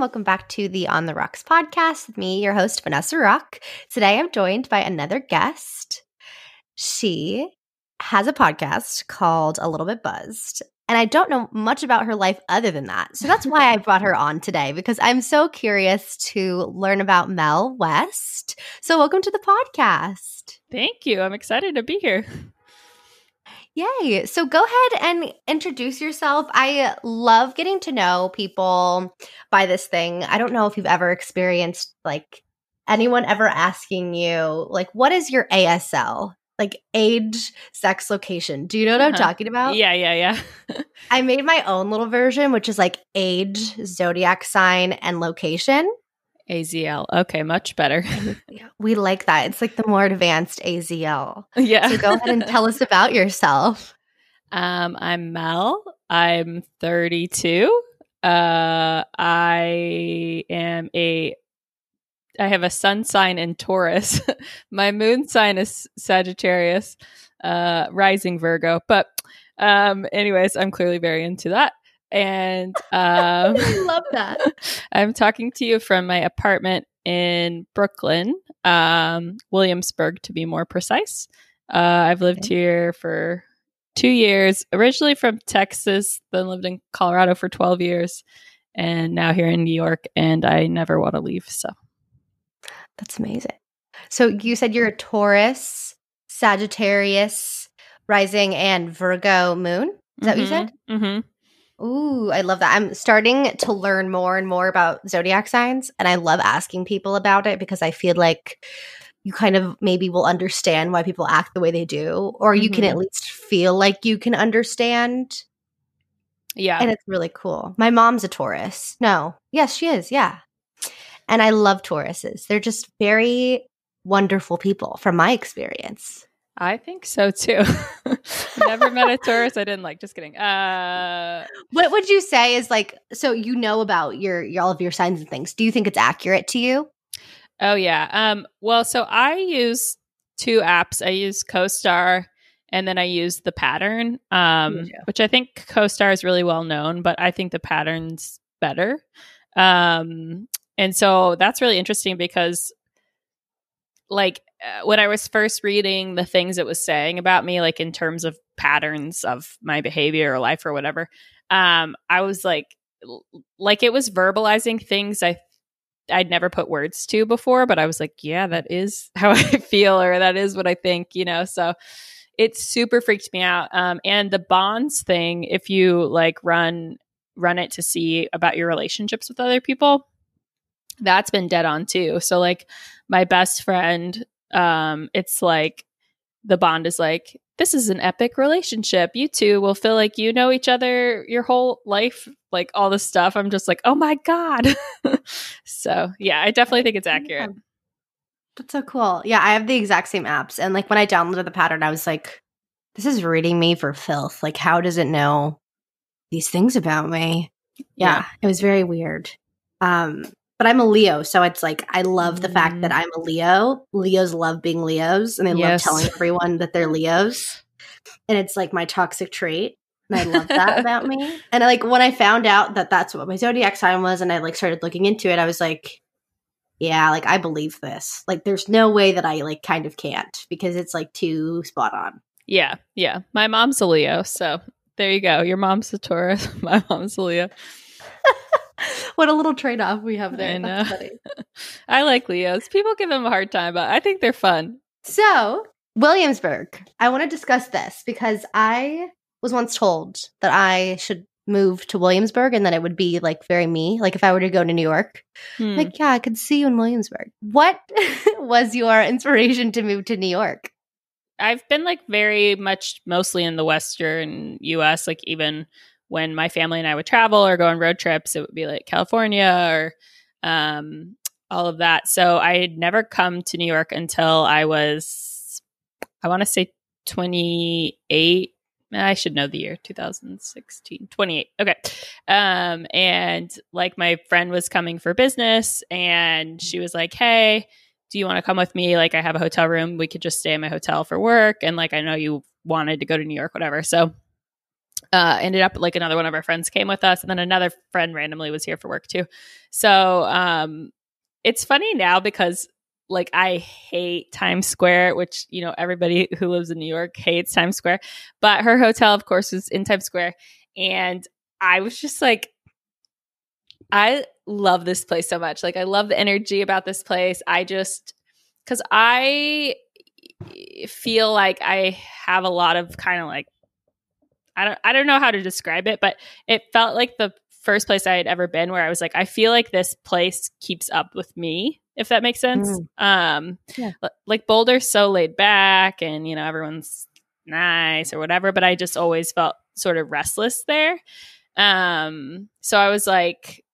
Welcome back to the On the Rocks podcast with me, your host, Vanessa Rock. Today I'm joined by another guest. She has a podcast called A Little Bit Buzzed. And I don't know much about her life other than that. So that's why I brought her on today because I'm so curious to learn about Mel West. So, welcome to the podcast. Thank you. I'm excited to be here. Yay. So go ahead and introduce yourself. I love getting to know people by this thing. I don't know if you've ever experienced like anyone ever asking you, like, what is your ASL? Like age, sex, location. Do you know what uh-huh. I'm talking about? Yeah, yeah, yeah. I made my own little version, which is like age, zodiac sign, and location. AZL. Okay, much better. we like that. It's like the more advanced AZL. Yeah. So go ahead and tell us about yourself. Um, I'm Mel. I'm 32. Uh, I am a I have a sun sign in Taurus. My moon sign is Sagittarius, uh, rising Virgo. But um, anyways, I'm clearly very into that. And um, I love that. I'm talking to you from my apartment in Brooklyn, um, Williamsburg to be more precise. Uh, I've lived okay. here for two years, originally from Texas, then lived in Colorado for 12 years, and now here in New York, and I never want to leave. So that's amazing. So you said you're a Taurus, Sagittarius, rising, and Virgo moon. Is that mm-hmm. what you said? Mm-hmm. Ooh, I love that. I'm starting to learn more and more about zodiac signs, and I love asking people about it because I feel like you kind of maybe will understand why people act the way they do, or you mm-hmm. can at mm-hmm. least feel like you can understand. Yeah. And it's really cool. My mom's a Taurus. No, yes, she is. Yeah. And I love Tauruses. They're just very wonderful people from my experience. I think so too. Never met a tourist I didn't like. Just kidding. Uh, what would you say is like? So you know about your, your all of your signs and things. Do you think it's accurate to you? Oh yeah. Um. Well, so I use two apps. I use CoStar and then I use the pattern, um, which I think CoStar is really well known, but I think the pattern's better. Um, and so that's really interesting because like when I was first reading the things it was saying about me, like in terms of patterns of my behavior or life or whatever, um, I was like, like it was verbalizing things I I'd never put words to before, but I was like, yeah, that is how I feel or that is what I think, you know. So it super freaked me out. Um, and the bonds thing, if you like run run it to see about your relationships with other people, that's been dead on too. So like my best friend, um, it's like the bond is like, this is an epic relationship. You two will feel like you know each other your whole life, like all this stuff. I'm just like, oh my God. so yeah, I definitely think it's accurate. That's so cool. Yeah, I have the exact same apps. And like when I downloaded the pattern, I was like, this is reading me for filth. Like, how does it know these things about me? Yeah, yeah. it was very weird. Um, but I'm a Leo, so it's like I love the mm. fact that mm. I'm a Leo. Leos love being Leos, and they yes. love telling everyone that they're Leos. And it's like my toxic trait, and I love that about me. And like when I found out that that's what my zodiac sign was, and I like started looking into it, I was like, yeah, like I believe this. Like there's no way that I like kind of can't because it's like too spot on. Yeah, yeah. My mom's a Leo, so there you go. Your mom's a Taurus. My mom's a Leo. what a little trade off we have there. I. I like Leos. People give them a hard time, but I think they're fun. So, Williamsburg. I want to discuss this because I was once told that I should move to Williamsburg and that it would be like very me. Like if I were to go to New York, hmm. like, yeah, I could see you in Williamsburg. What was your inspiration to move to New York? I've been like very much mostly in the Western US, like even when my family and I would travel or go on road trips, it would be like California or um, all of that. So I had never come to New York until I was, I want to say 28. I should know the year 2016, 28. Okay. Um, and like my friend was coming for business and she was like, Hey, do you want to come with me? Like, I have a hotel room. We could just stay in my hotel for work. And like, I know you wanted to go to New York, whatever. So uh, ended up like another one of our friends came with us, and then another friend randomly was here for work too. So um, it's funny now because like I hate Times Square, which you know everybody who lives in New York hates Times Square. But her hotel, of course, was in Times Square, and I was just like, I love this place so much. Like I love the energy about this place. I just because I feel like I have a lot of kind of like I don't I don't know how to describe it, but it felt like the first place I had ever been where I was like, I feel like this place keeps up with me, if that makes sense. Mm. Um yeah. like Boulder's so laid back and you know, everyone's nice or whatever, but I just always felt sort of restless there. Um so I was like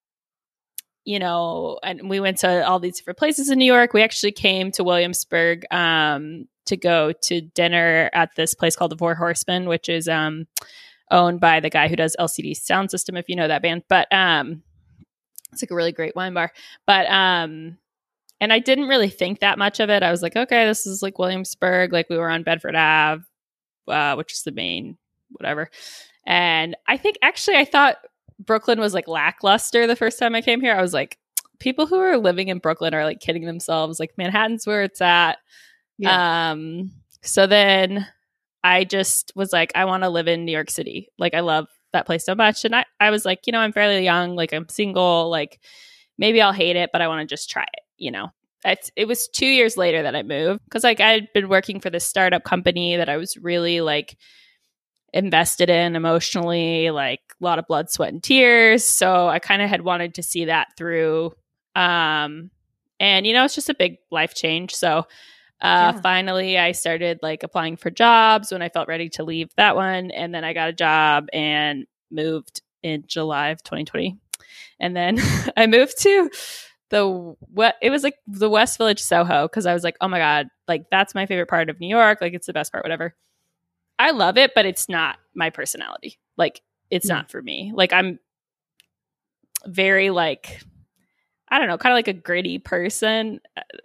you know, and we went to all these different places in New York. We actually came to Williamsburg um, to go to dinner at this place called the Four Horsemen, which is um, owned by the guy who does LCD Sound System, if you know that band. But um, it's like a really great wine bar. But um, and I didn't really think that much of it. I was like, okay, this is like Williamsburg. Like we were on Bedford Ave, uh, which is the main whatever. And I think actually I thought Brooklyn was like lackluster the first time I came here. I was like, people who are living in Brooklyn are like kidding themselves. Like Manhattan's where it's at. Yeah. Um, so then I just was like, I want to live in New York City. Like I love that place so much. And I, I was like, you know, I'm fairly young, like I'm single, like maybe I'll hate it, but I want to just try it, you know. It's, it was two years later that I moved because like I'd been working for this startup company that I was really like invested in emotionally, like a lot of blood, sweat, and tears. So I kind of had wanted to see that through. Um, and you know, it's just a big life change. So uh, yeah. Finally, I started like applying for jobs when I felt ready to leave that one. And then I got a job and moved in July of 2020. And then I moved to the what it was like the West Village Soho because I was like, oh my God, like that's my favorite part of New York. Like it's the best part, whatever. I love it, but it's not my personality. Like it's not for me. Like I'm very like I don't know, kind of like a gritty person.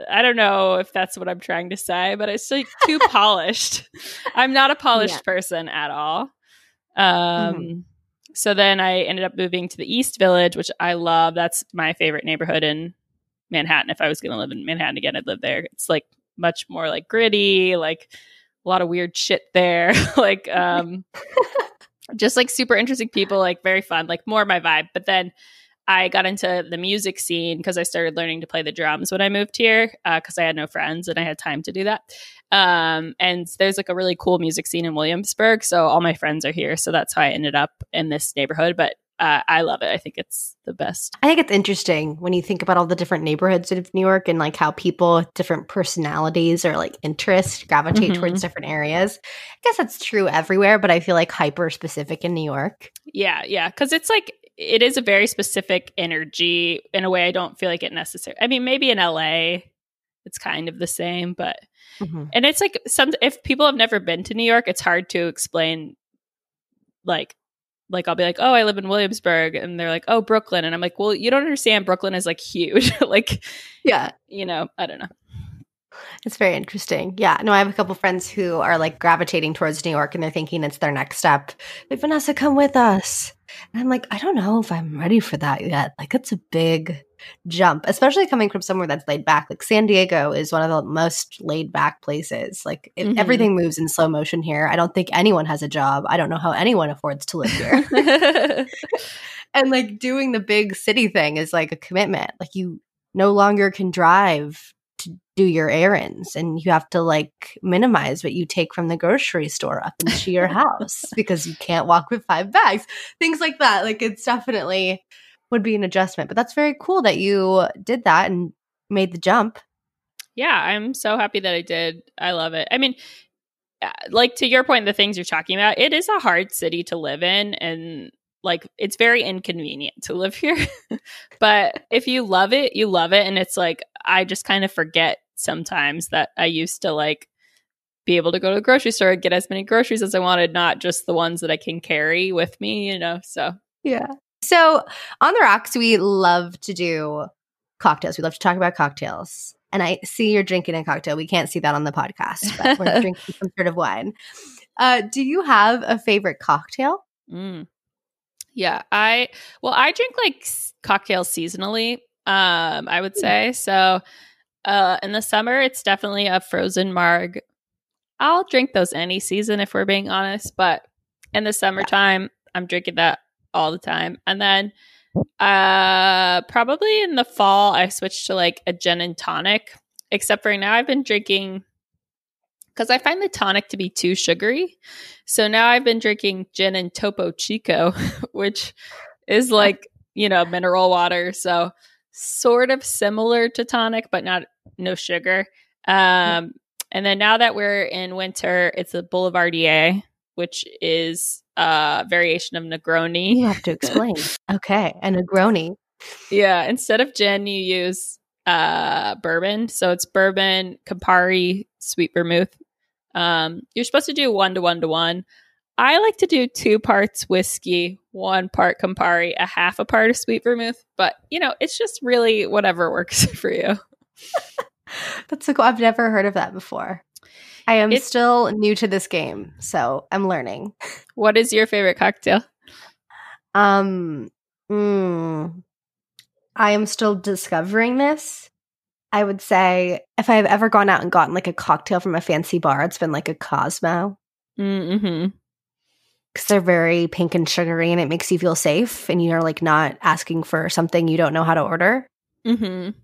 I don't know if that's what I'm trying to say, but it's like too polished. I'm not a polished yeah. person at all. Um, mm-hmm. So then I ended up moving to the East Village, which I love. That's my favorite neighborhood in Manhattan. If I was going to live in Manhattan again, I'd live there. It's like much more like gritty, like a lot of weird shit there. like, um, just like super interesting people, like very fun, like more my vibe. But then I got into the music scene because I started learning to play the drums when I moved here because uh, I had no friends and I had time to do that. Um, and there's like a really cool music scene in Williamsburg. So all my friends are here. So that's how I ended up in this neighborhood. But uh, I love it. I think it's the best. I think it's interesting when you think about all the different neighborhoods of New York and like how people with different personalities or like interests gravitate mm-hmm. towards different areas. I guess that's true everywhere, but I feel like hyper specific in New York. Yeah, yeah. Cause it's like it is a very specific energy in a way I don't feel like it necessary. I mean, maybe in LA it's kind of the same, but mm-hmm. and it's like some if people have never been to New York, it's hard to explain like like I'll be like, "Oh, I live in Williamsburg." And they're like, "Oh, Brooklyn." And I'm like, "Well, you don't understand. Brooklyn is like huge. like yeah, you know, I don't know." It's very interesting. Yeah. No, I have a couple friends who are like gravitating towards New York and they're thinking it's their next step. Like, Vanessa, come with us. And I'm like, I don't know if I'm ready for that yet. Like, it's a big jump, especially coming from somewhere that's laid back. Like, San Diego is one of the most laid back places. Like, mm-hmm. everything moves in slow motion here. I don't think anyone has a job. I don't know how anyone affords to live here. and like, doing the big city thing is like a commitment. Like, you no longer can drive to do your errands and you have to like minimize what you take from the grocery store up into your house because you can't walk with five bags things like that like it's definitely would be an adjustment but that's very cool that you did that and made the jump yeah i'm so happy that i did i love it i mean uh, like to your point the things you're talking about it is a hard city to live in and like it's very inconvenient to live here. but if you love it, you love it. And it's like, I just kind of forget sometimes that I used to like be able to go to the grocery store and get as many groceries as I wanted, not just the ones that I can carry with me, you know? So, yeah. So on the rocks, we love to do cocktails. We love to talk about cocktails. And I see you're drinking a cocktail. We can't see that on the podcast, but we're drinking some sort of wine. Uh, do you have a favorite cocktail? Mm. Yeah, I well, I drink like cocktails seasonally. Um, I would hmm. say so. Uh, in the summer, it's definitely a frozen marg. I'll drink those any season if we're being honest, but in the summertime, I'm drinking that all the time. And then uh probably in the fall I switched to like a gin and tonic, except for now I've been drinking because I find the tonic to be too sugary. So now I've been drinking gin and Topo Chico, which is like, you know, mineral water. So sort of similar to tonic, but not no sugar. Um, and then now that we're in winter, it's a Boulevardier, which is a variation of Negroni. You have to explain. okay, a Negroni. Yeah, instead of gin, you use uh bourbon. So it's bourbon, Campari, sweet vermouth. Um, you're supposed to do one to one to one. I like to do two parts whiskey, one part Campari, a half a part of sweet vermouth. But you know, it's just really whatever works for you. That's so cool. I've never heard of that before. I am it's, still new to this game, so I'm learning. What is your favorite cocktail? Um, mm, I am still discovering this. I would say if I've ever gone out and gotten like a cocktail from a fancy bar, it's been like a Cosmo. Mm-hmm. Because they're very pink and sugary and it makes you feel safe and you're like not asking for something you don't know how to order. Mm-hmm.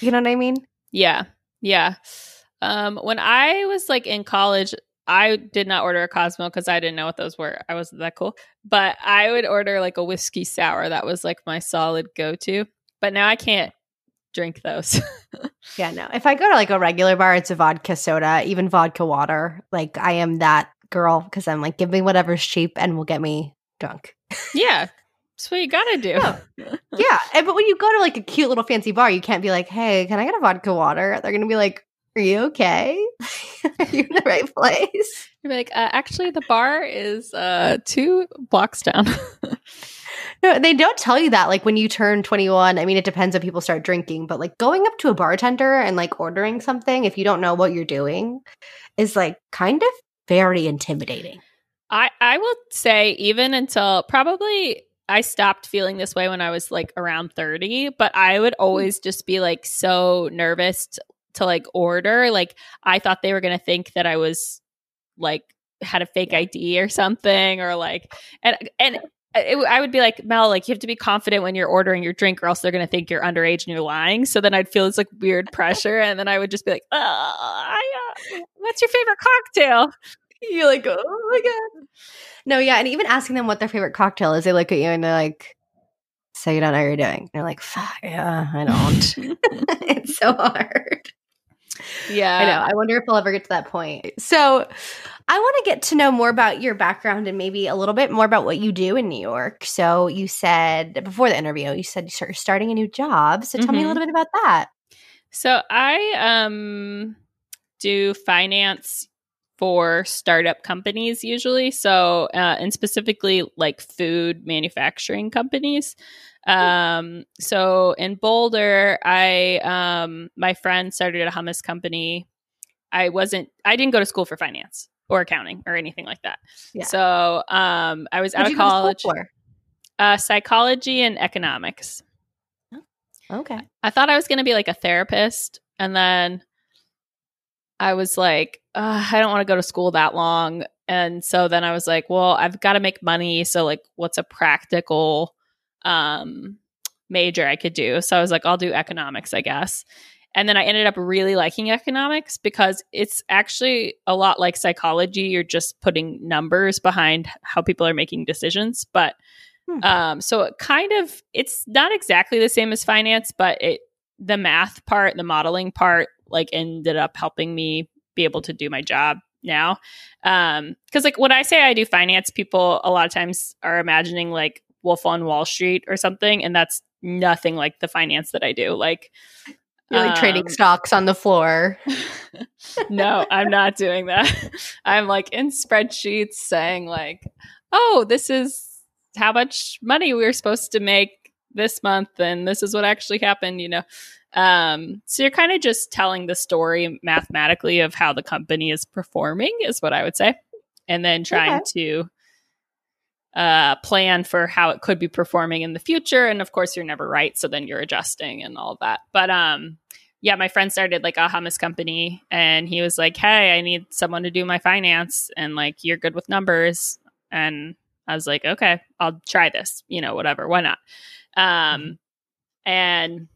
You know what I mean? Yeah. Yeah. Um, when I was like in college, I did not order a Cosmo because I didn't know what those were. I wasn't that cool. But I would order like a whiskey sour. That was like my solid go to. But now I can't drink those. yeah, no. If I go to like a regular bar, it's a vodka soda, even vodka water. Like I am that girl because I'm like, give me whatever's cheap and will get me drunk. yeah. That's what you gotta do. Oh. Yeah. And, but when you go to like a cute little fancy bar, you can't be like, hey, can I get a vodka water? They're gonna be like, are you okay? are you in the right place? You're like, uh, actually, the bar is uh, two blocks down. No, they don't tell you that. Like when you turn 21, I mean, it depends when people start drinking, but like going up to a bartender and like ordering something, if you don't know what you're doing, is like kind of very intimidating. I, I will say, even until probably I stopped feeling this way when I was like around 30, but I would hmm. always just be like so nervous to, like order. Like I thought they were going to think that I was like had a fake ID or something or like and and it, I would be like, Mel, like you have to be confident when you're ordering your drink, or else they're going to think you're underage and you're lying. So then I'd feel this like weird pressure, and then I would just be like, oh, I, uh, what's your favorite cocktail? You're like, oh my god. No, yeah, and even asking them what their favorite cocktail is, they look at you and they're like, "So you don't know what you're doing?" And you're like, Fuck, "Yeah, I don't." it's so hard. Yeah, I know. I wonder if we'll ever get to that point. So, I want to get to know more about your background and maybe a little bit more about what you do in New York. So, you said before the interview, you said you're starting a new job. So, tell mm-hmm. me a mm-hmm. little bit about that. So, I um do finance for startup companies usually. So, uh, and specifically like food manufacturing companies. Um, so in Boulder, I um, my friend started a hummus company. I wasn't. I didn't go to school for finance or accounting or anything like that. Yeah. So um, I was out of college. Uh, psychology and economics. Oh, okay. I thought I was going to be like a therapist, and then I was like, I don't want to go to school that long. And so then I was like, well, I've got to make money. So, like, what's a practical um, major I could do? So I was like, I'll do economics, I guess. And then I ended up really liking economics because it's actually a lot like psychology. You're just putting numbers behind how people are making decisions. But hmm. um, so it kind of, it's not exactly the same as finance, but it, the math part, the modeling part, like ended up helping me be able to do my job now. Um, cause like when I say I do finance, people a lot of times are imagining like Wolf on Wall Street or something. And that's nothing like the finance that I do. Like, you're like um, trading stocks on the floor. no, I'm not doing that. I'm like in spreadsheets saying like, "Oh, this is how much money we are supposed to make this month and this is what actually happened," you know. Um, so you're kind of just telling the story mathematically of how the company is performing is what I would say. And then trying okay. to uh, plan for how it could be performing in the future. And of course, you're never right. So then you're adjusting and all that. But um, yeah, my friend started like a hummus company and he was like, Hey, I need someone to do my finance and like you're good with numbers. And I was like, Okay, I'll try this, you know, whatever, why not? Um, mm-hmm. and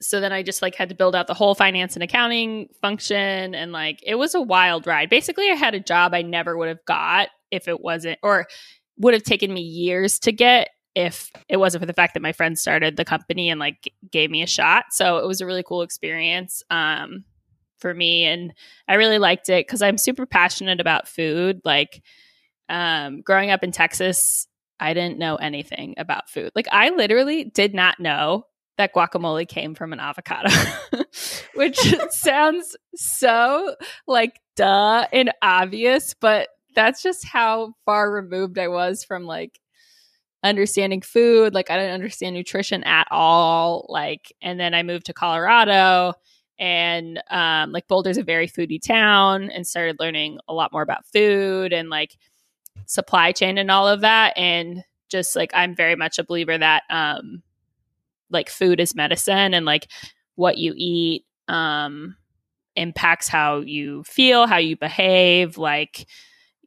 so then I just like had to build out the whole finance and accounting function and like it was a wild ride. Basically, I had a job I never would have got if it wasn't or would have taken me years to get if it wasn't for the fact that my friend started the company and like gave me a shot. So it was a really cool experience um for me and I really liked it cuz I'm super passionate about food like um growing up in Texas I didn't know anything about food. Like I literally did not know that guacamole came from an avocado, which sounds so like duh and obvious, but that's just how far removed I was from like understanding food. Like I didn't understand nutrition at all. Like, and then I moved to Colorado and um, like Boulder's a very foodie town and started learning a lot more about food and like supply chain and all of that. And just like I'm very much a believer that um, like food is medicine and like what you eat um impacts how you feel, how you behave, like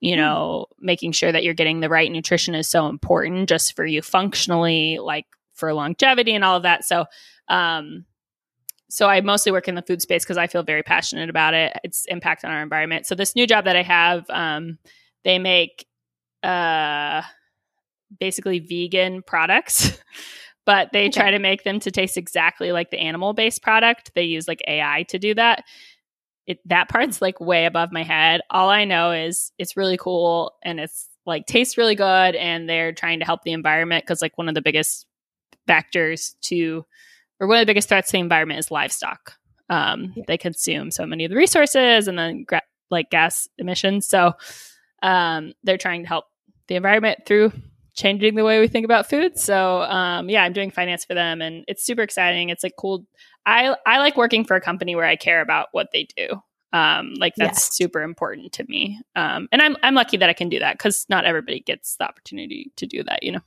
you hmm. know, mm. making sure that you're getting the right nutrition is so important just for you functionally, like for longevity and all of that. So, um, so I mostly work in the food space because I feel very passionate about it. Its impact on our environment. So this new job that I have, um, they make uh, basically vegan products. but they okay. try to make them to taste exactly like the animal based product. They use like AI to do that. It, that part's like way above my head. All I know is it's really cool and it's like tastes really good and they're trying to help the environment because like one of the biggest factors to or one of the biggest threats to the environment is livestock. Um, yeah. They consume so many of the resources and then gra- like gas emissions. So um, they're trying to help the environment through changing the way we think about food. So um, yeah, I'm doing finance for them, and it's super exciting. It's like cool. I I like working for a company where I care about what they do. Um, like that's yes. super important to me. Um, and I'm I'm lucky that I can do that because not everybody gets the opportunity to do that. You know.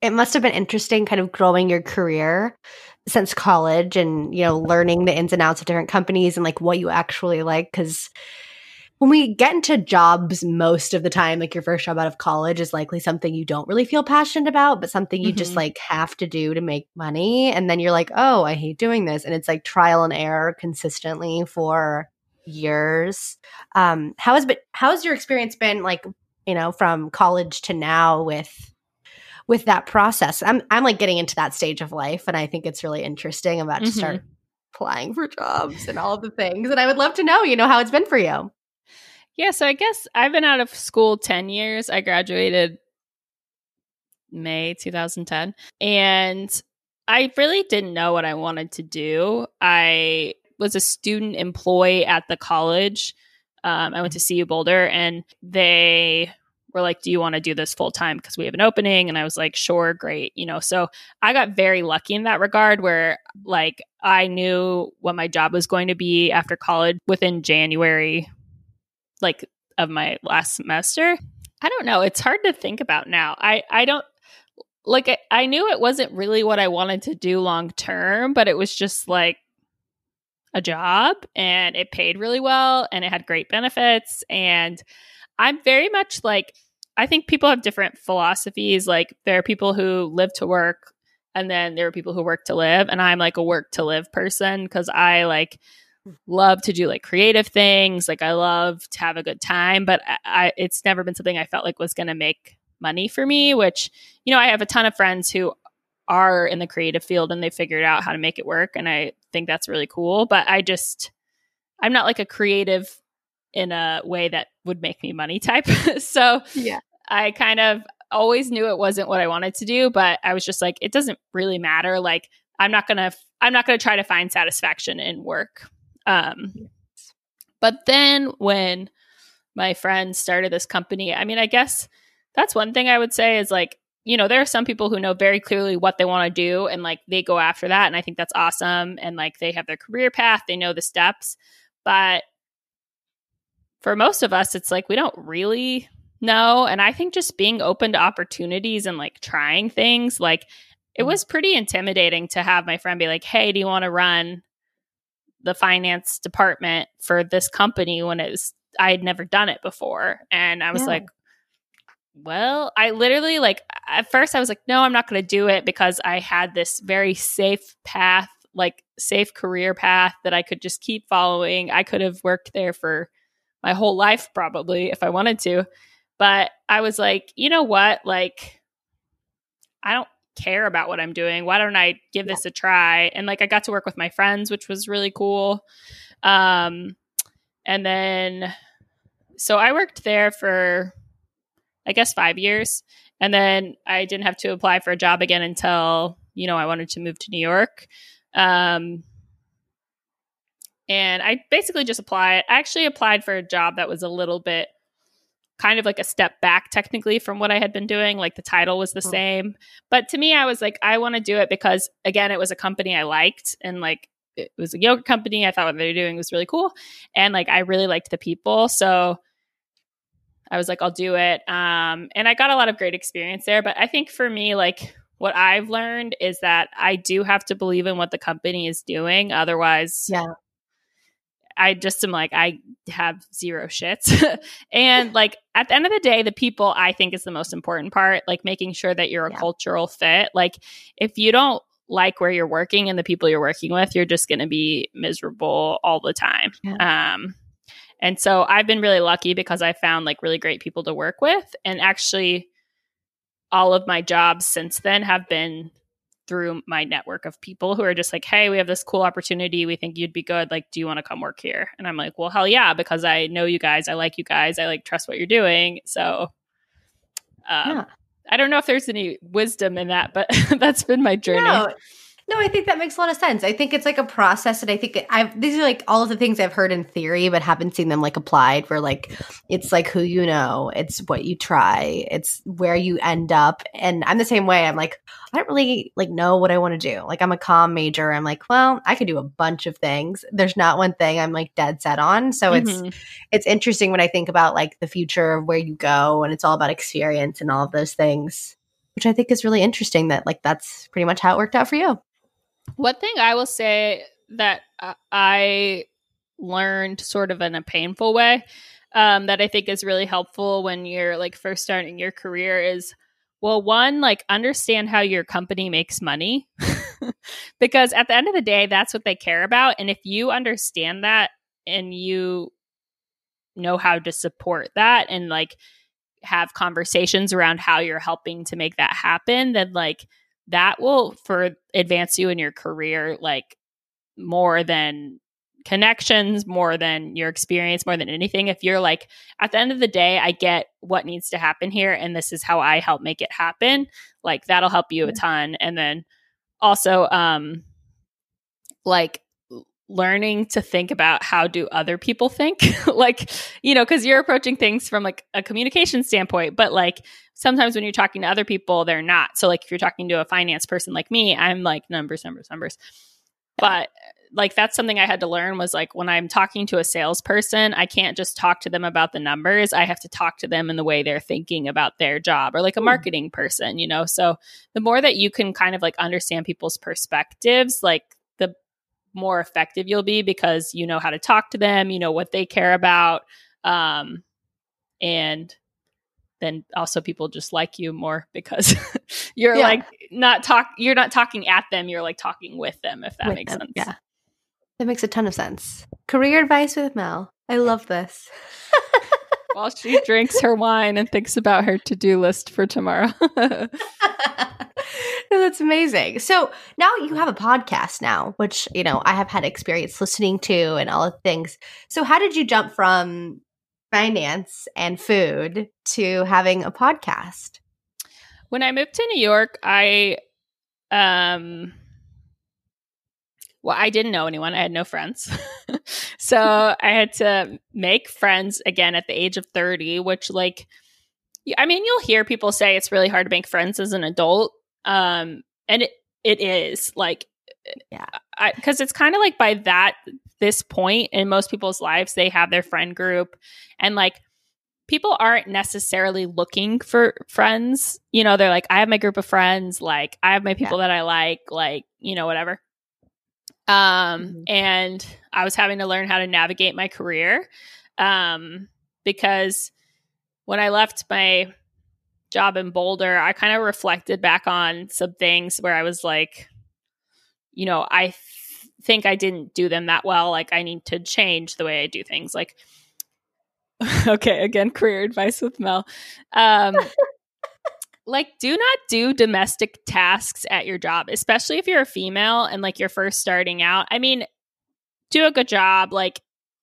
It must have been interesting, kind of growing your career since college, and you know, learning the ins and outs of different companies and like what you actually like because when we get into jobs most of the time like your first job out of college is likely something you don't really feel passionate about but something you mm-hmm. just like have to do to make money and then you're like oh i hate doing this and it's like trial and error consistently for years um how has been how's your experience been like you know from college to now with with that process i'm i'm like getting into that stage of life and i think it's really interesting i'm about mm-hmm. to start mm-hmm. applying for jobs and all of the things and i would love to know you know how it's been for you yeah, so I guess I've been out of school 10 years. I graduated May 2010. And I really didn't know what I wanted to do. I was a student employee at the college. Um, I went to CU Boulder and they were like, Do you want to do this full time? Because we have an opening. And I was like, Sure, great. You know, so I got very lucky in that regard where like I knew what my job was going to be after college within January like of my last semester. I don't know. It's hard to think about now. I I don't like I, I knew it wasn't really what I wanted to do long term, but it was just like a job and it paid really well and it had great benefits and I'm very much like I think people have different philosophies. Like there are people who live to work and then there are people who work to live and I'm like a work to live person because I like love to do like creative things. Like I love to have a good time, but I, I it's never been something I felt like was going to make money for me, which, you know, I have a ton of friends who are in the creative field and they figured out how to make it work. And I think that's really cool. But I just, I'm not like a creative in a way that would make me money type. so yeah, I kind of always knew it wasn't what I wanted to do, but I was just like, it doesn't really matter. Like, I'm not going to, I'm not going to try to find satisfaction in work. Um, but then when my friend started this company, I mean, I guess that's one thing I would say is like, you know, there are some people who know very clearly what they want to do and like they go after that. And I think that's awesome. And like they have their career path, they know the steps. But for most of us, it's like we don't really know. and I think just being open to opportunities and like trying things, like it mm. was pretty intimidating to have my friend be like, "Hey, do you want to run the finance department for this company?" when it was I had never done it before, and I was yeah. like, "Well, I literally like at first I was like, "No, I'm not going to do it because I had this very safe path, like safe career path that I could just keep following. I could have worked there for my whole life probably if I wanted to." But I was like, you know what? Like, I don't care about what I'm doing. Why don't I give yeah. this a try? And like, I got to work with my friends, which was really cool. Um, and then, so I worked there for, I guess, five years. And then I didn't have to apply for a job again until, you know, I wanted to move to New York. Um, and I basically just applied. I actually applied for a job that was a little bit kind of like a step back technically from what I had been doing. Like the title was the oh. same. But to me, I was like, I want to do it because, again, it was a company I liked and like it was a yoga company. I thought what they were doing was really cool. And like I really liked the people. So I was like, I'll do it. Um, and I got a lot of great experience there. But I think for me, like, what I've learned is that I do have to believe in what the company is doing. Otherwise, yeah. I just am like, I have zero shits. and like at the end of the day, the people I think is the most important part, like making sure that you're a yeah. cultural fit. Like if you don't like where you're working and the people you're working with, you're just going to be miserable all the time. Yeah. Um, and so I've been really lucky because I found like really great people to work with. And actually, all of my jobs since then have been through my network of people who are just like, hey, we have this cool opportunity. We think you'd be good. Like, do you want to come work here? And I'm like, well, hell yeah, because I know you guys. I like you guys. I like trust what you're doing. So, um, yeah. I don't know if there's any wisdom in that, but that's been my journey. No, no, I think that makes a lot of sense. I think it's like a process, and I think I've these are like all of the things I've heard in theory, but haven't seen them like applied. Where like it's like who you know, it's what you try, it's where you end up. And I'm the same way. I'm like I don't really like know what I want to do. Like I'm a com major. I'm like, well, I could do a bunch of things. There's not one thing I'm like dead set on. So mm-hmm. it's it's interesting when I think about like the future of where you go, and it's all about experience and all of those things which I think is really interesting that like that's pretty much how it worked out for you. One thing I will say that I learned sort of in a painful way um, that I think is really helpful when you're like first starting your career is well, one, like understand how your company makes money because at the end of the day, that's what they care about. And if you understand that and you know how to support that and like have conversations around how you're helping to make that happen, then like that will for advance you in your career like more than connections more than your experience more than anything. If you're like at the end of the day i get what needs to happen here and this is how i help make it happen like that'll help you a ton. And then also um like learning to think about how do other people think. Like you know because you're approaching things from like a communication standpoint but like sometimes when you're talking to other people they're not. So like if you're talking to a finance person like me i'm like numbers numbers numbers. But like that's something i had to learn was like when i'm talking to a salesperson i can't just talk to them about the numbers. I have to talk to them in the way they're thinking about their job or like a hmm. marketing person you know? So the more that you can kind of like understand people's perspectives like more effective you'll be because you know how to talk to them, you know what they care about. Um, and then also people just like you more because you're yeah. like not talk you're not talking at them, you're like talking with them, if that with makes them, sense. Yeah. That makes a ton of sense. Career advice with Mel. I love this. While she drinks her wine and thinks about her to-do list for tomorrow. that's amazing. So now you have a podcast now, which, you know, I have had experience listening to and all the things. So how did you jump from finance and food to having a podcast? When I moved to New York, I um well, I didn't know anyone. I had no friends. so I had to make friends again at the age of 30, which like I mean, you'll hear people say it's really hard to make friends as an adult. Um, and it, it is like, yeah, because it's kind of like by that this point in most people's lives, they have their friend group, and like people aren't necessarily looking for friends. You know, they're like, I have my group of friends, like I have my people yeah. that I like, like, you know, whatever. Um, mm-hmm. and I was having to learn how to navigate my career. Um, because when I left my job in Boulder, I kind of reflected back on some things where I was like, you know, I th- think I didn't do them that well. Like, I need to change the way I do things. Like, okay, again, career advice with Mel. Um, like, do not do domestic tasks at your job, especially if you're a female and like you're first starting out. I mean, do a good job, like,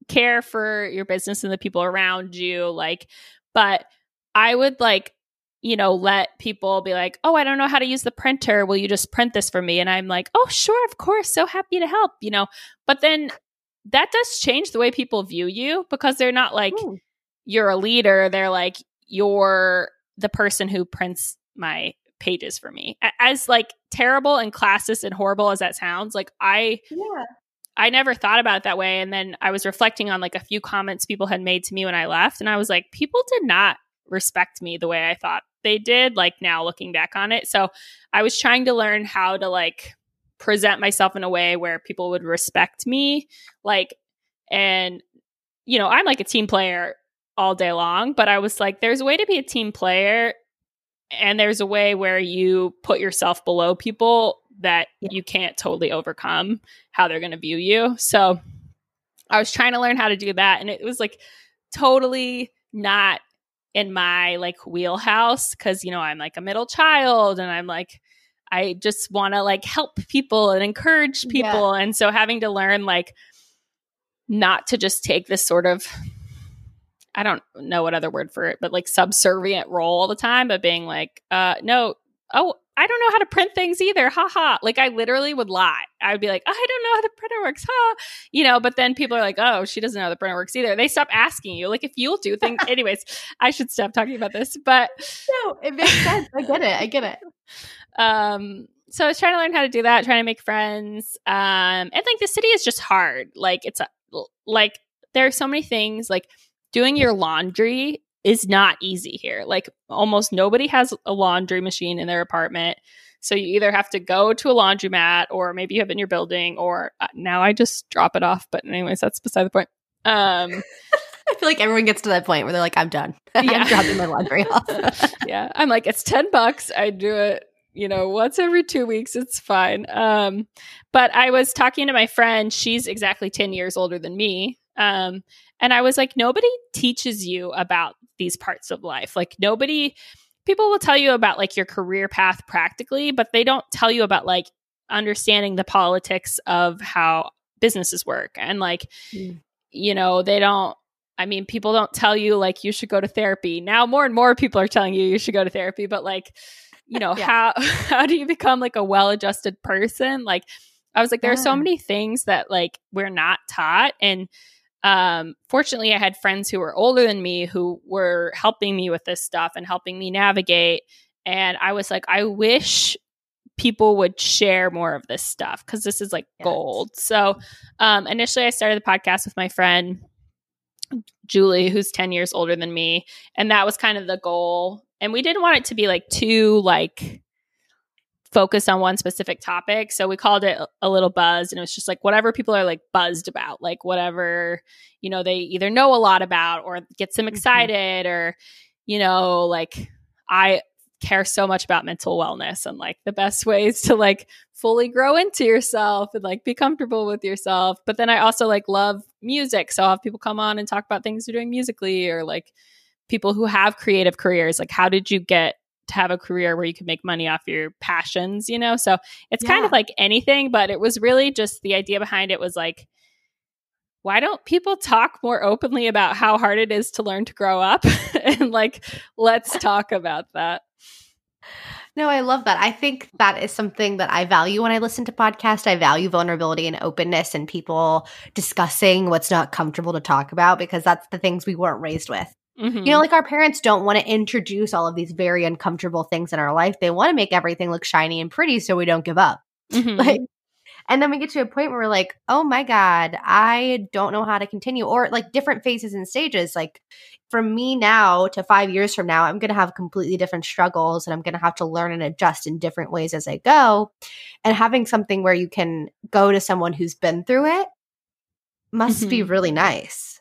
care for your business and the people around you. Like, but I would like you know, let people be like, oh, I don't know how to use the printer. Will you just print this for me? And I'm like, oh, sure, of course. So happy to help, you know. But then that does change the way people view you because they're not like, Ooh. you're a leader. They're like, you're the person who prints my pages for me. As like terrible and classist and horrible as that sounds, like I. Yeah. I never thought about it that way. And then I was reflecting on like a few comments people had made to me when I left. And I was like, people did not respect me the way I thought they did, like now looking back on it. So I was trying to learn how to like present myself in a way where people would respect me. Like, and, you know, I'm like a team player all day long, but I was like, there's a way to be a team player and there's a way where you put yourself below people that yeah. you can't totally overcome how they're going to view you. So I was trying to learn how to do that. And it was like totally not in my like wheelhouse because you know i'm like a middle child and i'm like i just want to like help people and encourage people yeah. and so having to learn like not to just take this sort of i don't know what other word for it but like subservient role all the time but being like uh no oh I don't know how to print things either. Ha ha. Like I literally would lie. I would be like, I don't know how the printer works. Ha. You know, but then people are like, oh, she doesn't know how the printer works either. They stop asking you. Like if you'll do things. Anyways, I should stop talking about this. But no, it makes sense. I get it. I get it. Um, so I was trying to learn how to do that, trying to make friends. Um, and like the city is just hard. Like it's a, like there are so many things like doing your laundry is not easy here. Like almost nobody has a laundry machine in their apartment. So you either have to go to a laundromat or maybe you have in your building or uh, now I just drop it off. But anyways, that's beside the point. Um, I feel like everyone gets to that point where they're like, I'm done. Yeah. I'm dropping my laundry off. yeah. I'm like, it's 10 bucks. I do it, you know, once every two weeks. It's fine. Um, but I was talking to my friend. She's exactly 10 years older than me. Um, and I was like, nobody teaches you about these parts of life. Like nobody people will tell you about like your career path practically, but they don't tell you about like understanding the politics of how businesses work and like mm. you know, they don't I mean, people don't tell you like you should go to therapy. Now more and more people are telling you you should go to therapy, but like you know, yeah. how how do you become like a well-adjusted person? Like I was like there are so many things that like we're not taught and um, fortunately, I had friends who were older than me who were helping me with this stuff and helping me navigate. And I was like, I wish people would share more of this stuff because this is like yes. gold. So um, initially, I started the podcast with my friend Julie, who's 10 years older than me. And that was kind of the goal. And we didn't want it to be like too like focus on one specific topic. So we called it a little buzz and it was just like whatever people are like buzzed about, like whatever, you know, they either know a lot about or gets them mm-hmm. excited mm-hmm. or, you know, like I care so much about mental wellness and like the best ways to like fully grow into yourself and like be comfortable with yourself. But then I also like love music. So I'll have people come on and talk about things they're doing musically or like people who have creative careers. Like, how did you get have a career where you can make money off your passions, you know? So it's yeah. kind of like anything, but it was really just the idea behind it was like, why don't people talk more openly about how hard it is to learn to grow up? and like, let's talk about that. No, I love that. I think that is something that I value when I listen to podcasts. I value vulnerability and openness and people discussing what's not comfortable to talk about because that's the things we weren't raised with. Mm-hmm. You know, like our parents don't want to introduce all of these very uncomfortable things in our life. They want to make everything look shiny and pretty so we don't give up. Mm-hmm. Like And then we get to a point where we're like, oh my God, I don't know how to continue. Or like different phases and stages. Like from me now to five years from now, I'm going to have completely different struggles and I'm going to have to learn and adjust in different ways as I go. And having something where you can go to someone who's been through it must mm-hmm. be really nice.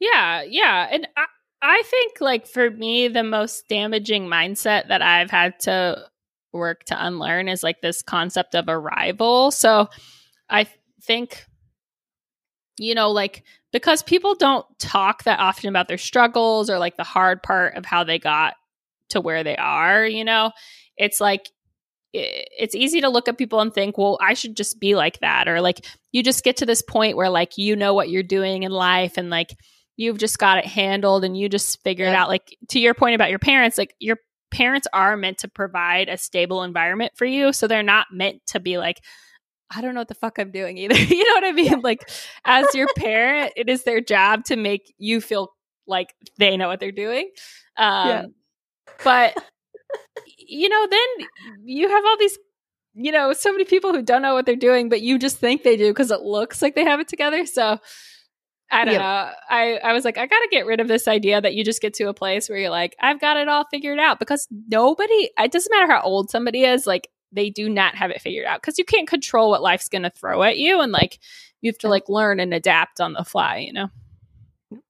Yeah. Yeah. And I, I think, like, for me, the most damaging mindset that I've had to work to unlearn is like this concept of arrival. So I think, you know, like because people don't talk that often about their struggles or like the hard part of how they got to where they are, you know, it's like it's easy to look at people and think, well, I should just be like that. Or like you just get to this point where like you know what you're doing in life and like you've just got it handled and you just figure yeah. it out. Like to your point about your parents, like your parents are meant to provide a stable environment for you. So they're not meant to be like, I don't know what the fuck I'm doing either. you know what I mean? Like, as your parent, it is their job to make you feel like they know what they're doing. Um, yeah. But, you know, then you have all these, you know, so many people who don't know what they're doing, but you just think they do because it looks like they have it together. So, I don't yep. know. I, I was like, I got to get rid of this idea that you just get to a place where you're like, I've got it all figured out because nobody, it doesn't matter how old somebody is, like, they do not have it figured out because you can't control what life's going to throw at you. And like, you have to like learn and adapt on the fly, you know?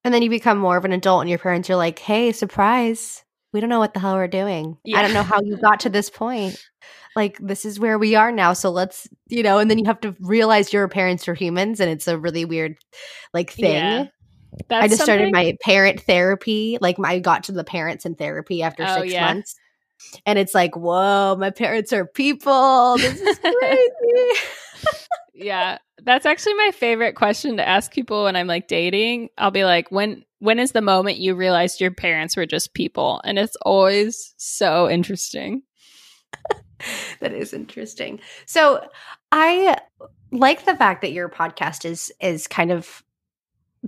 And then you become more of an adult and your parents are like, hey, surprise. We don't know what the hell we're doing. Yeah. I don't know how you got to this point like this is where we are now so let's you know and then you have to realize your parents are humans and it's a really weird like thing yeah. I just something? started my parent therapy. Like I got to the parents in therapy after oh, six yeah. months. And it's like, whoa, my parents are people. This is crazy. yeah. That's actually my favorite question to ask people when I'm like dating. I'll be like, when when is the moment you realized your parents were just people? And it's always so interesting. that is interesting. So I like the fact that your podcast is is kind of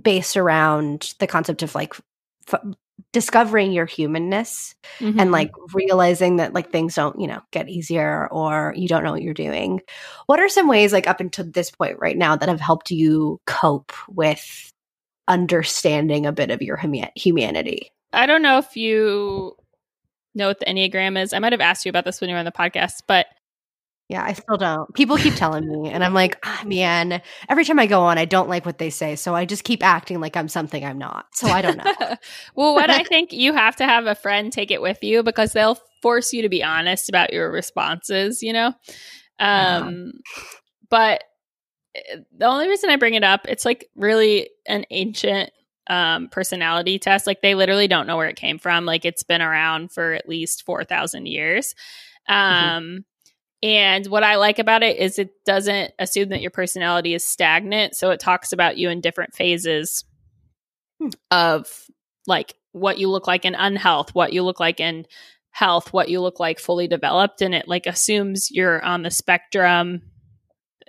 based around the concept of like f- discovering your humanness mm-hmm. and like realizing that like things don't you know get easier or you don't know what you're doing what are some ways like up until this point right now that have helped you cope with understanding a bit of your hum- humanity i don't know if you know what the Enneagram is. I might have asked you about this when you were on the podcast, but yeah, I still don't. People keep telling me, and I'm like, oh, man, every time I go on, I don't like what they say. So I just keep acting like I'm something I'm not. So I don't know. well, what I think you have to have a friend take it with you because they'll force you to be honest about your responses, you know? Um, yeah. But eh, the only reason I bring it up, it's like really an ancient um, personality test. Like they literally don't know where it came from. Like it's been around for at least 4,000 years. Mm-hmm. Um, mm-hmm. And what I like about it is it doesn't assume that your personality is stagnant. So it talks about you in different phases hmm. of like what you look like in unhealth, what you look like in health, what you look like fully developed. And it like assumes you're on the spectrum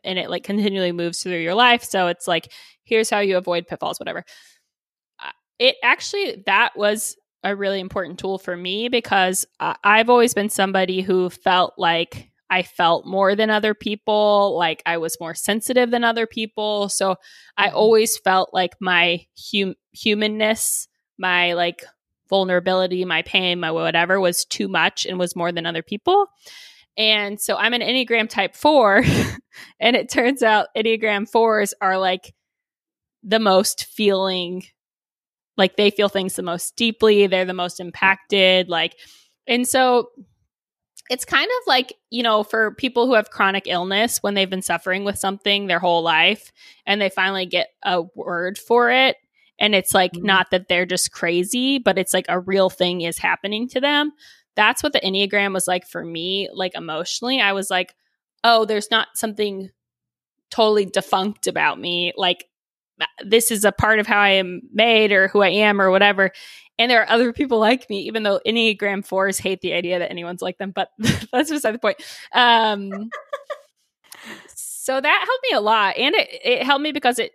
and it like continually moves through your life. So it's like, here's how you avoid pitfalls, whatever it actually that was a really important tool for me because I've always been somebody who felt like I felt more than other people, like I was more sensitive than other people. So I mm-hmm. always felt like my hum- humanness, my like vulnerability, my pain, my whatever was too much and was more than other people. And so I'm an Enneagram type four. and it turns out Enneagram fours are like the most feeling like they feel things the most deeply they're the most impacted like and so it's kind of like you know for people who have chronic illness when they've been suffering with something their whole life and they finally get a word for it and it's like mm-hmm. not that they're just crazy but it's like a real thing is happening to them that's what the enneagram was like for me like emotionally i was like oh there's not something totally defunct about me like this is a part of how I am made or who I am or whatever. And there are other people like me, even though Enneagram fours hate the idea that anyone's like them, but that's beside the point. Um, so that helped me a lot. And it, it helped me because it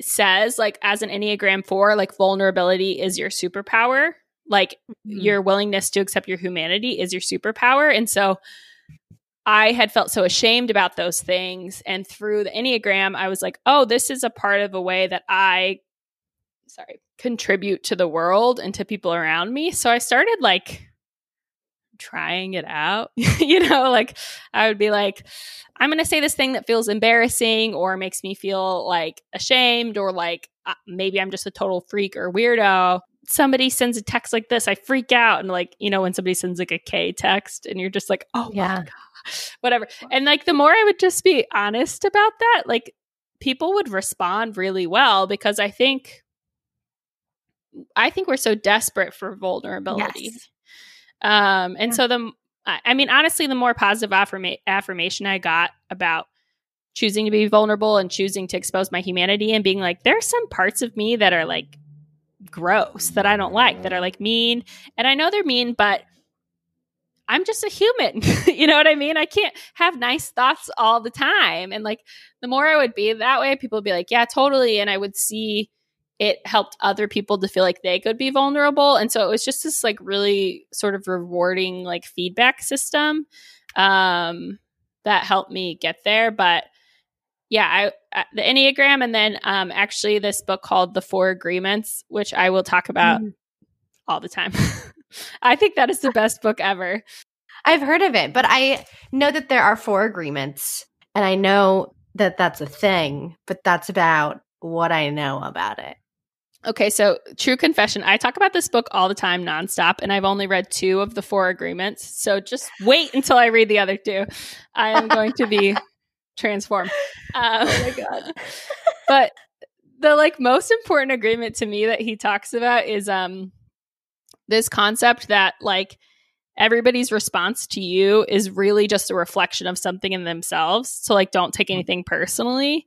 says, like, as an Enneagram four, like, vulnerability is your superpower. Like, mm-hmm. your willingness to accept your humanity is your superpower. And so I had felt so ashamed about those things. And through the Enneagram, I was like, oh, this is a part of a way that I, sorry, contribute to the world and to people around me. So I started like trying it out. you know, like I would be like, I'm going to say this thing that feels embarrassing or makes me feel like ashamed or like uh, maybe I'm just a total freak or weirdo. Somebody sends a text like this, I freak out. And like, you know, when somebody sends like a K text and you're just like, oh, yeah, whatever. And like, the more I would just be honest about that, like, people would respond really well because I think. I think we're so desperate for vulnerability. Yes. Um, and yeah. so the, I mean, honestly, the more positive affirma- affirmation I got about choosing to be vulnerable and choosing to expose my humanity and being like, there are some parts of me that are like gross that I don't like, that are like mean. And I know they're mean, but I'm just a human. you know what I mean? I can't have nice thoughts all the time. And like the more I would be that way, people would be like, yeah, totally. And I would see it helped other people to feel like they could be vulnerable and so it was just this like really sort of rewarding like feedback system um that helped me get there but yeah I, I the enneagram and then um actually this book called the four agreements which i will talk about mm. all the time i think that is the best book ever i've heard of it but i know that there are four agreements and i know that that's a thing but that's about what i know about it Okay, so true confession. I talk about this book all the time, nonstop, and I've only read two of the four agreements. So just wait until I read the other two. I am going to be transformed. Um, oh my god! but the like most important agreement to me that he talks about is um this concept that like everybody's response to you is really just a reflection of something in themselves. So like, don't take mm-hmm. anything personally.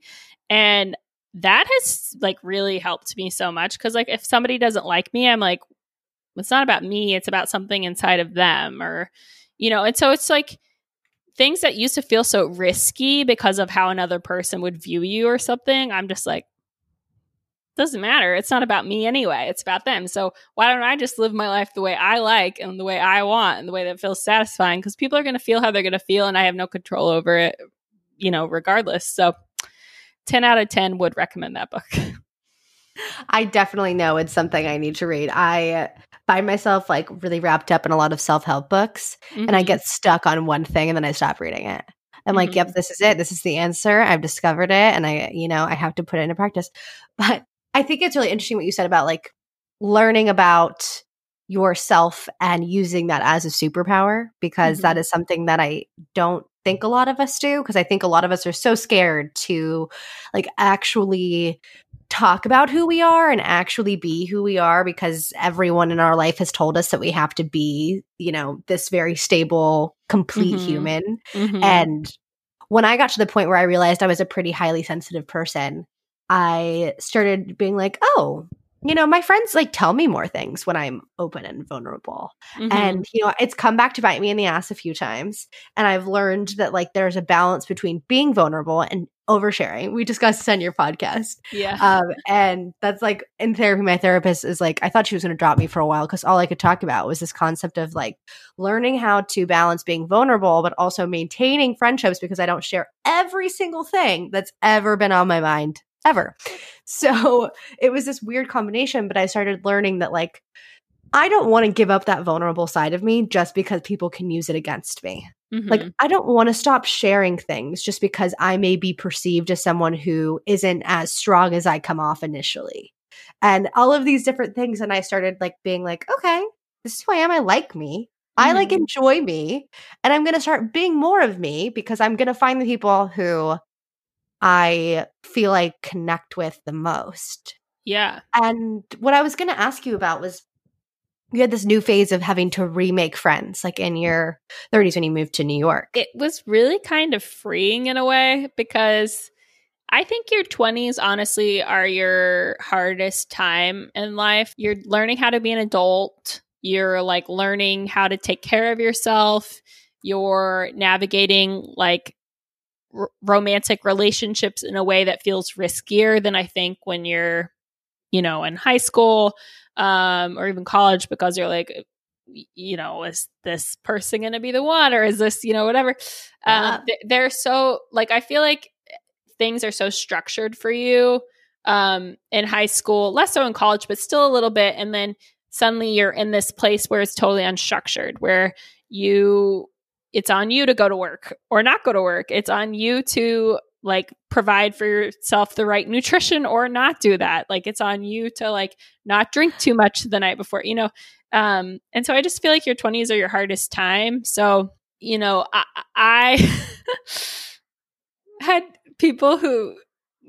And that has like really helped me so much because like if somebody doesn't like me i'm like it's not about me it's about something inside of them or you know and so it's like things that used to feel so risky because of how another person would view you or something i'm just like doesn't matter it's not about me anyway it's about them so why don't i just live my life the way i like and the way i want and the way that feels satisfying because people are going to feel how they're going to feel and i have no control over it you know regardless so 10 out of 10 would recommend that book. I definitely know it's something I need to read. I find myself like really wrapped up in a lot of self help books mm-hmm. and I mm-hmm. get stuck on one thing and then I stop reading it. I'm mm-hmm. like, yep, mm-hmm. this is it. This is the answer. I've discovered it and I, you know, I have to put it into practice. But I think it's really interesting what you said about like learning about yourself and using that as a superpower because mm-hmm. that is something that I don't think a lot of us do because I think a lot of us are so scared to like actually talk about who we are and actually be who we are because everyone in our life has told us that we have to be, you know, this very stable, complete mm-hmm. human. Mm-hmm. And when I got to the point where I realized I was a pretty highly sensitive person, I started being like, oh, you know, my friends like tell me more things when I'm open and vulnerable. Mm-hmm. And, you know, it's come back to bite me in the ass a few times. And I've learned that like there's a balance between being vulnerable and oversharing. We discussed this on your podcast. Yeah. Um, and that's like in therapy, my therapist is like, I thought she was going to drop me for a while because all I could talk about was this concept of like learning how to balance being vulnerable, but also maintaining friendships because I don't share every single thing that's ever been on my mind ever. So it was this weird combination, but I started learning that like I don't want to give up that vulnerable side of me just because people can use it against me. Mm-hmm. Like, I don't want to stop sharing things just because I may be perceived as someone who isn't as strong as I come off initially. And all of these different things. And I started like being like, okay, this is who I am. I like me. I like mm-hmm. enjoy me. And I'm going to start being more of me because I'm going to find the people who I feel I connect with the most. Yeah. And what I was going to ask you about was you had this new phase of having to remake friends, like in your 30s when you moved to New York. It was really kind of freeing in a way because I think your 20s, honestly, are your hardest time in life. You're learning how to be an adult, you're like learning how to take care of yourself, you're navigating like r- romantic relationships in a way that feels riskier than I think when you're, you know, in high school um, or even college because you're like, you know, is this person going to be the one or is this, you know, whatever. Yeah. Um, they're so like, I feel like things are so structured for you um, in high school, less so in college, but still a little bit. And then suddenly you're in this place where it's totally unstructured, where you, it's on you to go to work or not go to work. It's on you to like provide for yourself the right nutrition or not do that. Like it's on you to like not drink too much the night before, you know. Um, and so I just feel like your 20s are your hardest time. So, you know, I, I had people who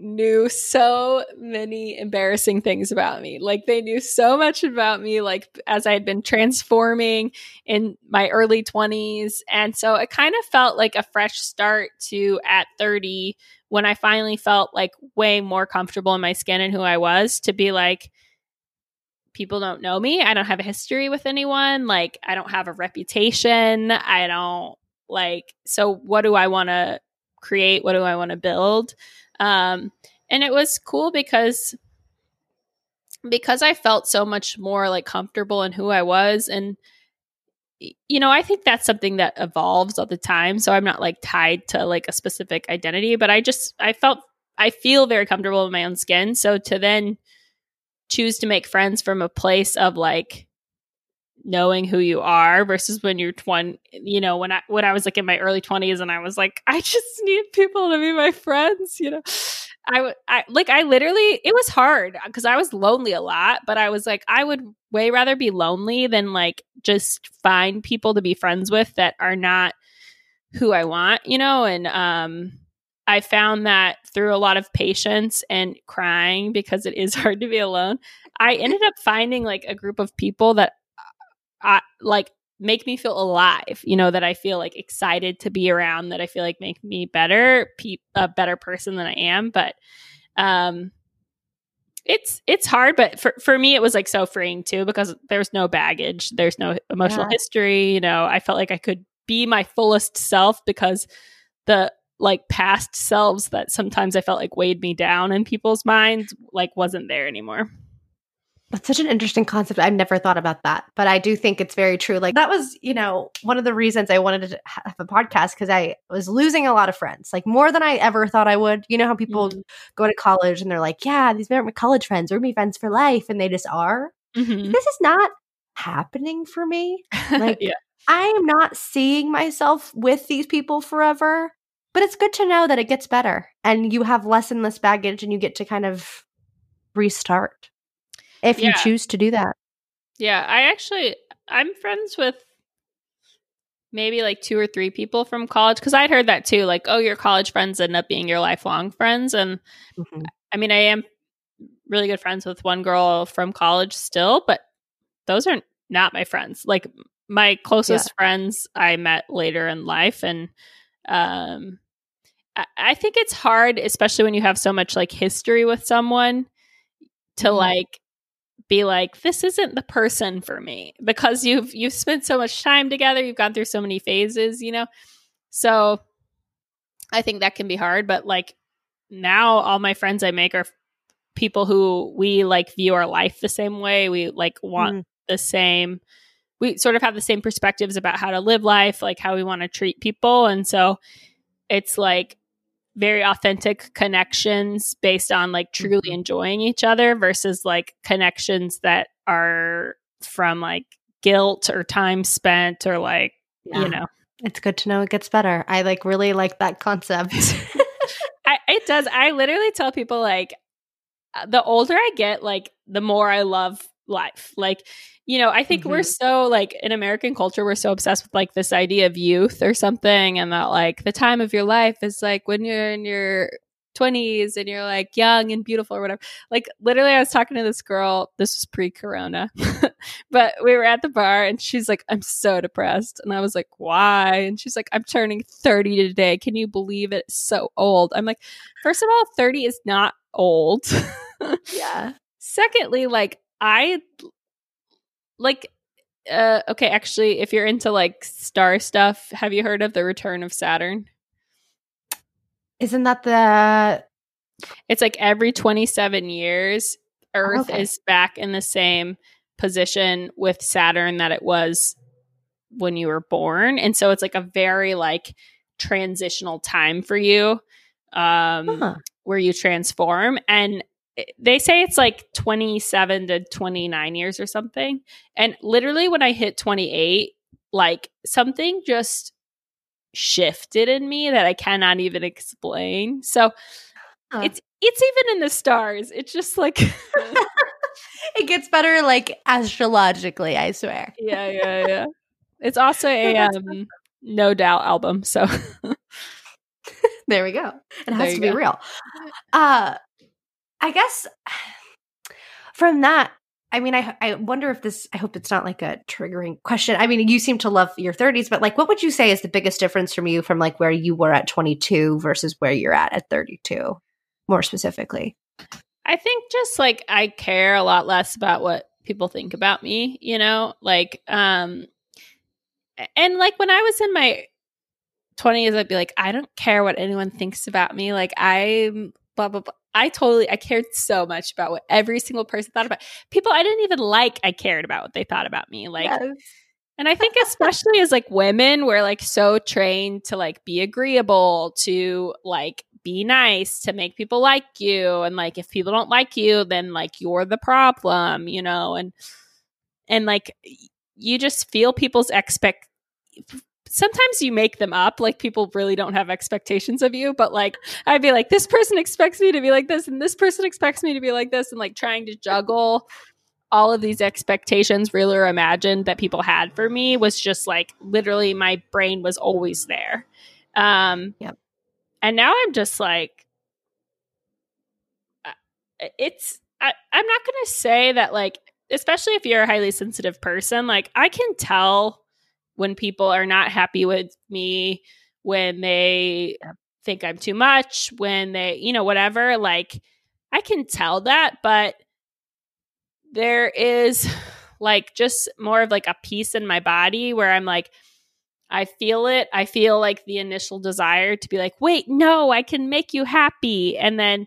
knew so many embarrassing things about me. Like they knew so much about me, like as I had been transforming in my early 20s. And so it kind of felt like a fresh start to at 30 when I finally felt like way more comfortable in my skin and who I was to be like, people don't know me. I don't have a history with anyone. Like I don't have a reputation. I don't like, so what do I want to create? What do I want to build? Um, and it was cool because because I felt so much more like comfortable in who I was and you know, I think that's something that evolves all the time. So I'm not like tied to like a specific identity, but I just I felt I feel very comfortable in my own skin. So to then choose to make friends from a place of like knowing who you are versus when you're 20 you know when i when i was like in my early 20s and i was like i just need people to be my friends you know? I i like i literally it was hard because i was lonely a lot but i was like i would way rather be lonely than like just find people to be friends with that are not who i want you know? And um I found that through a lot of patience and crying because it is hard to be alone, I ended up finding like a group of people that I like make me feel alive you know that i feel like excited to be around that i feel like make me better pe- a better person than i am but um it's it's hard but for for me it was like so freeing too because there's no baggage there's no emotional yeah. history you know i felt like i could be my fullest self because the like past selves that sometimes i felt like weighed me down in people's minds like wasn't there anymore that's such an interesting concept. I've never thought about that, but I do think it's very true. Like that was, you know, one of the reasons I wanted to have a podcast because I was losing a lot of friends, like more than I ever thought I would. You know how people mm-hmm. go to college and they're like, "Yeah, these are my college friends. We're my friends for life," and they just are. Mm-hmm. This is not happening for me. Like, yeah. I am not seeing myself with these people forever. But it's good to know that it gets better, and you have less and less baggage, and you get to kind of restart if yeah. you choose to do that. Yeah, I actually I'm friends with maybe like two or three people from college because I'd heard that too. Like, oh, your college friends end up being your lifelong friends, and mm-hmm. I mean, I am really good friends with one girl from college still, but those are not my friends. Like my closest yeah. friends I met later in life, and um, I, I think it's hard, especially when you have so much like history with someone, to mm-hmm. like be like this isn't the person for me because you've you've spent so much time together you've gone through so many phases you know so i think that can be hard but like now all my friends i make are people who we like view our life the same way we like want mm. the same we sort of have the same perspectives about how to live life like how we want to treat people and so it's like very authentic connections based on like truly mm-hmm. enjoying each other versus like connections that are from like guilt or time spent or like yeah. you know it's good to know it gets better i like really like that concept I, it does i literally tell people like uh, the older i get like the more i love life like you know, I think mm-hmm. we're so like in American culture, we're so obsessed with like this idea of youth or something, and that like the time of your life is like when you're in your 20s and you're like young and beautiful or whatever. Like literally I was talking to this girl, this was pre-corona. but we were at the bar and she's like I'm so depressed and I was like why? And she's like I'm turning 30 today. Can you believe it? It's so old. I'm like first of all 30 is not old. yeah. Secondly, like I like uh okay actually if you're into like star stuff have you heard of the return of saturn isn't that the it's like every 27 years earth okay. is back in the same position with Saturn that it was when you were born. And so it's like a very like transitional time for you um huh. where you transform and they say it's like 27 to 29 years or something. And literally when I hit 28, like something just shifted in me that I cannot even explain. So huh. it's it's even in the stars. It's just like it gets better like astrologically, I swear. Yeah, yeah, yeah. It's also a um no doubt album, so there we go. It has to be real. Uh I guess from that, I mean, I I wonder if this. I hope it's not like a triggering question. I mean, you seem to love your 30s, but like, what would you say is the biggest difference from you from like where you were at 22 versus where you're at at 32, more specifically? I think just like I care a lot less about what people think about me. You know, like um, and like when I was in my 20s, I'd be like, I don't care what anyone thinks about me. Like I'm blah blah blah. I totally I cared so much about what every single person thought about. People I didn't even like, I cared about what they thought about me. Like yes. and I think especially as like women, we're like so trained to like be agreeable, to like be nice, to make people like you. And like if people don't like you, then like you're the problem, you know, and and like you just feel people's expect sometimes you make them up like people really don't have expectations of you but like i'd be like this person expects me to be like this and this person expects me to be like this and like trying to juggle all of these expectations real or imagined that people had for me was just like literally my brain was always there um yep. and now i'm just like uh, it's I, i'm not gonna say that like especially if you're a highly sensitive person like i can tell when people are not happy with me, when they think I'm too much, when they, you know, whatever. Like, I can tell that, but there is like just more of like a peace in my body where I'm like, I feel it. I feel like the initial desire to be like, wait, no, I can make you happy. And then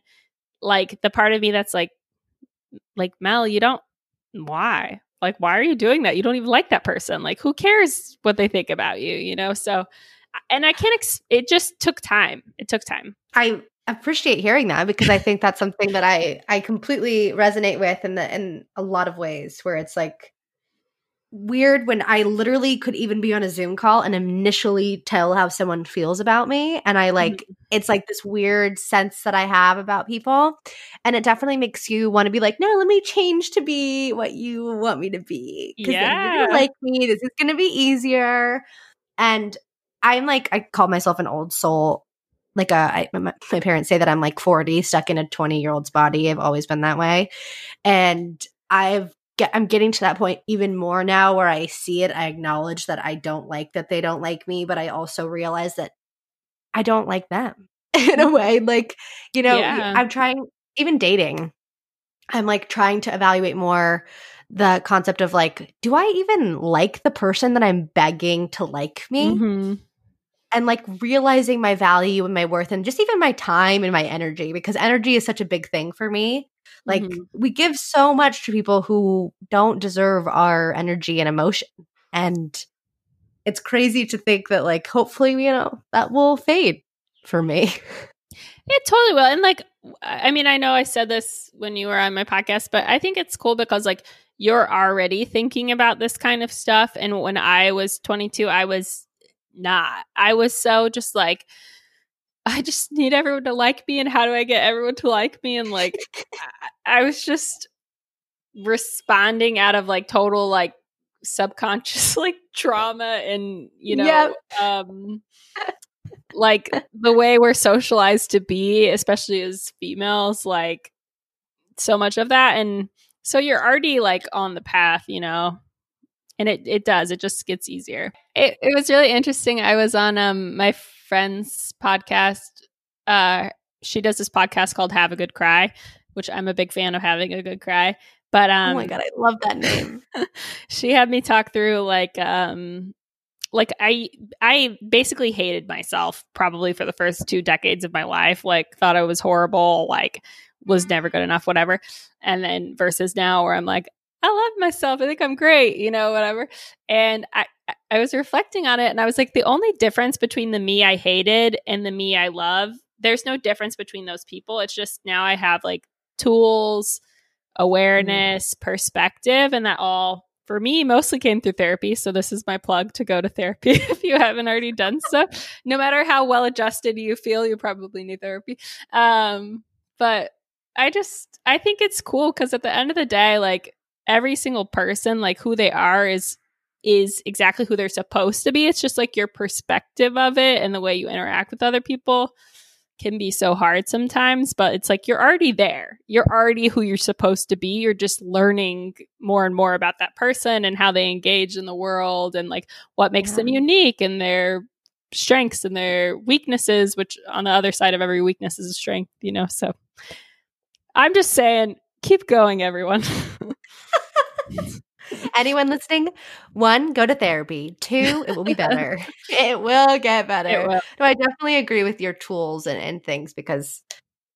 like the part of me that's like, like, Mel, you don't, why? Like why are you doing that? You don't even like that person. Like who cares what they think about you you know? So and i can't ex- it just took time. It took time. I appreciate hearing that because i think that's something that i i completely resonate with in the in a lot of ways where it's like weird when I literally could even be on a Zoom call and initially tell how someone feels about me. And I like, mm-hmm. it's like this weird sense that I have about people. And it definitely makes you want to be like, no, let me change to be what you want me to be. Yeah. like me, this is going to be easier. And I'm like, I call myself an old soul. Like a, I, my, my parents say that I'm like 40, stuck in a 20 year old's body. I've always been that way. And I've get I'm getting to that point even more now where I see it, I acknowledge that I don't like that they don't like me, but I also realize that I don't like them in a way. Like, you know, yeah. I'm trying even dating. I'm like trying to evaluate more the concept of like, do I even like the person that I'm begging to like me? Mm-hmm. And like realizing my value and my worth and just even my time and my energy because energy is such a big thing for me. Like mm-hmm. we give so much to people who don't deserve our energy and emotion. And it's crazy to think that like hopefully, you know, that will fade for me. It totally will. And like I mean, I know I said this when you were on my podcast, but I think it's cool because like you're already thinking about this kind of stuff. And when I was 22, I was not. I was so just like, I just need everyone to like me and how do I get everyone to like me and like I, I was just responding out of like total like subconscious like trauma and you know yep. um like the way we're socialized to be especially as females like so much of that and so you're already like on the path you know and it it does it just gets easier it, it was really interesting i was on um my friend's podcast. Uh, she does this podcast called Have a Good Cry, which I'm a big fan of having a good cry. But um, oh my god, I love that name. she had me talk through like um like I I basically hated myself probably for the first two decades of my life. Like thought I was horrible, like was never good enough, whatever. And then versus now where I'm like, I love myself. I think I'm great, you know, whatever. And I, I was reflecting on it and I was like, the only difference between the me I hated and the me I love, there's no difference between those people. It's just now I have like tools, awareness, mm-hmm. perspective, and that all for me mostly came through therapy. So this is my plug to go to therapy if you haven't already done so. No matter how well adjusted you feel, you probably need therapy. Um, but I just I think it's cool because at the end of the day, like every single person, like who they are is is exactly who they're supposed to be. It's just like your perspective of it and the way you interact with other people can be so hard sometimes, but it's like you're already there. You're already who you're supposed to be. You're just learning more and more about that person and how they engage in the world and like what makes yeah. them unique and their strengths and their weaknesses, which on the other side of every weakness is a strength, you know? So I'm just saying, keep going, everyone. Anyone listening? One, go to therapy. Two, it will be better. it will get better. Will. No, I definitely agree with your tools and, and things because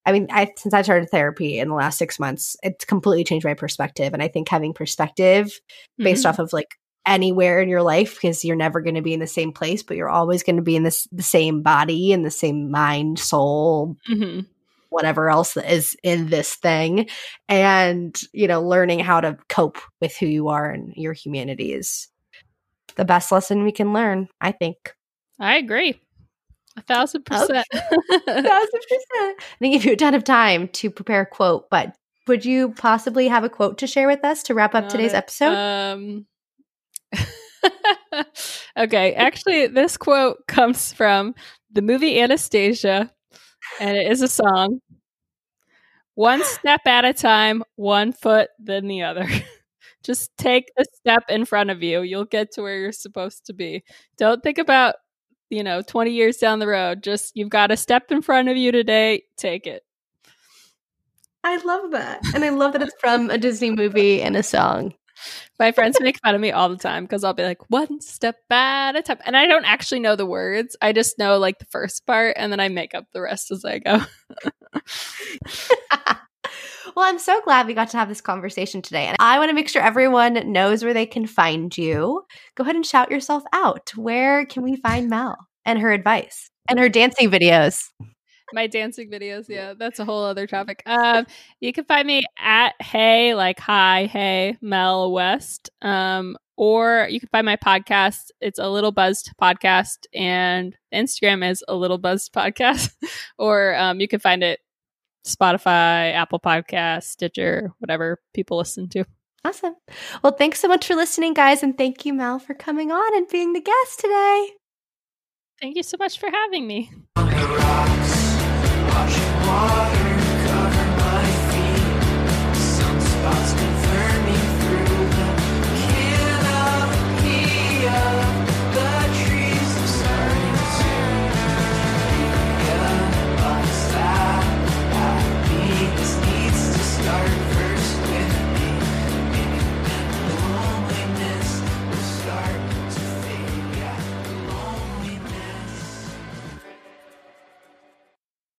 I mean, I since I started therapy in the last six months, it's completely changed my perspective. And I think having perspective based mm-hmm. off of like anywhere in your life, because you're never going to be in the same place, but you're always going to be in this the same body and the same mind, soul, mm-hmm whatever else that is in this thing and you know learning how to cope with who you are and your humanity is the best lesson we can learn i think. I agree. A thousand percent. okay. a thousand percent. I think if you a ton of time to prepare a quote but would you possibly have a quote to share with us to wrap up Not today's episode? um okay actually this quote comes from the movie anastasia and it is a song. One step at a time, one foot then the other. Just take a step in front of you. You'll get to where you're supposed to be. Don't think about, you know, 20 years down the road. Just you've got a step in front of you today. Take it. I love that. And I love that it's from a Disney movie and a song. My friends make fun of me all the time because I'll be like, one step at a time. And I don't actually know the words. I just know like the first part and then I make up the rest as I go. well, I'm so glad we got to have this conversation today. And I want to make sure everyone knows where they can find you. Go ahead and shout yourself out. Where can we find Mel and her advice and her dancing videos? My dancing videos. Yeah, that's a whole other topic. Um, you can find me at Hey, like hi, hey, Mel West. Um, or you can find my podcast. It's a little buzzed podcast, and Instagram is a little buzzed podcast. or um, you can find it Spotify, Apple Podcast, Stitcher, whatever people listen to. Awesome. Well, thanks so much for listening, guys, and thank you, Mel, for coming on and being the guest today. Thank you so much for having me one.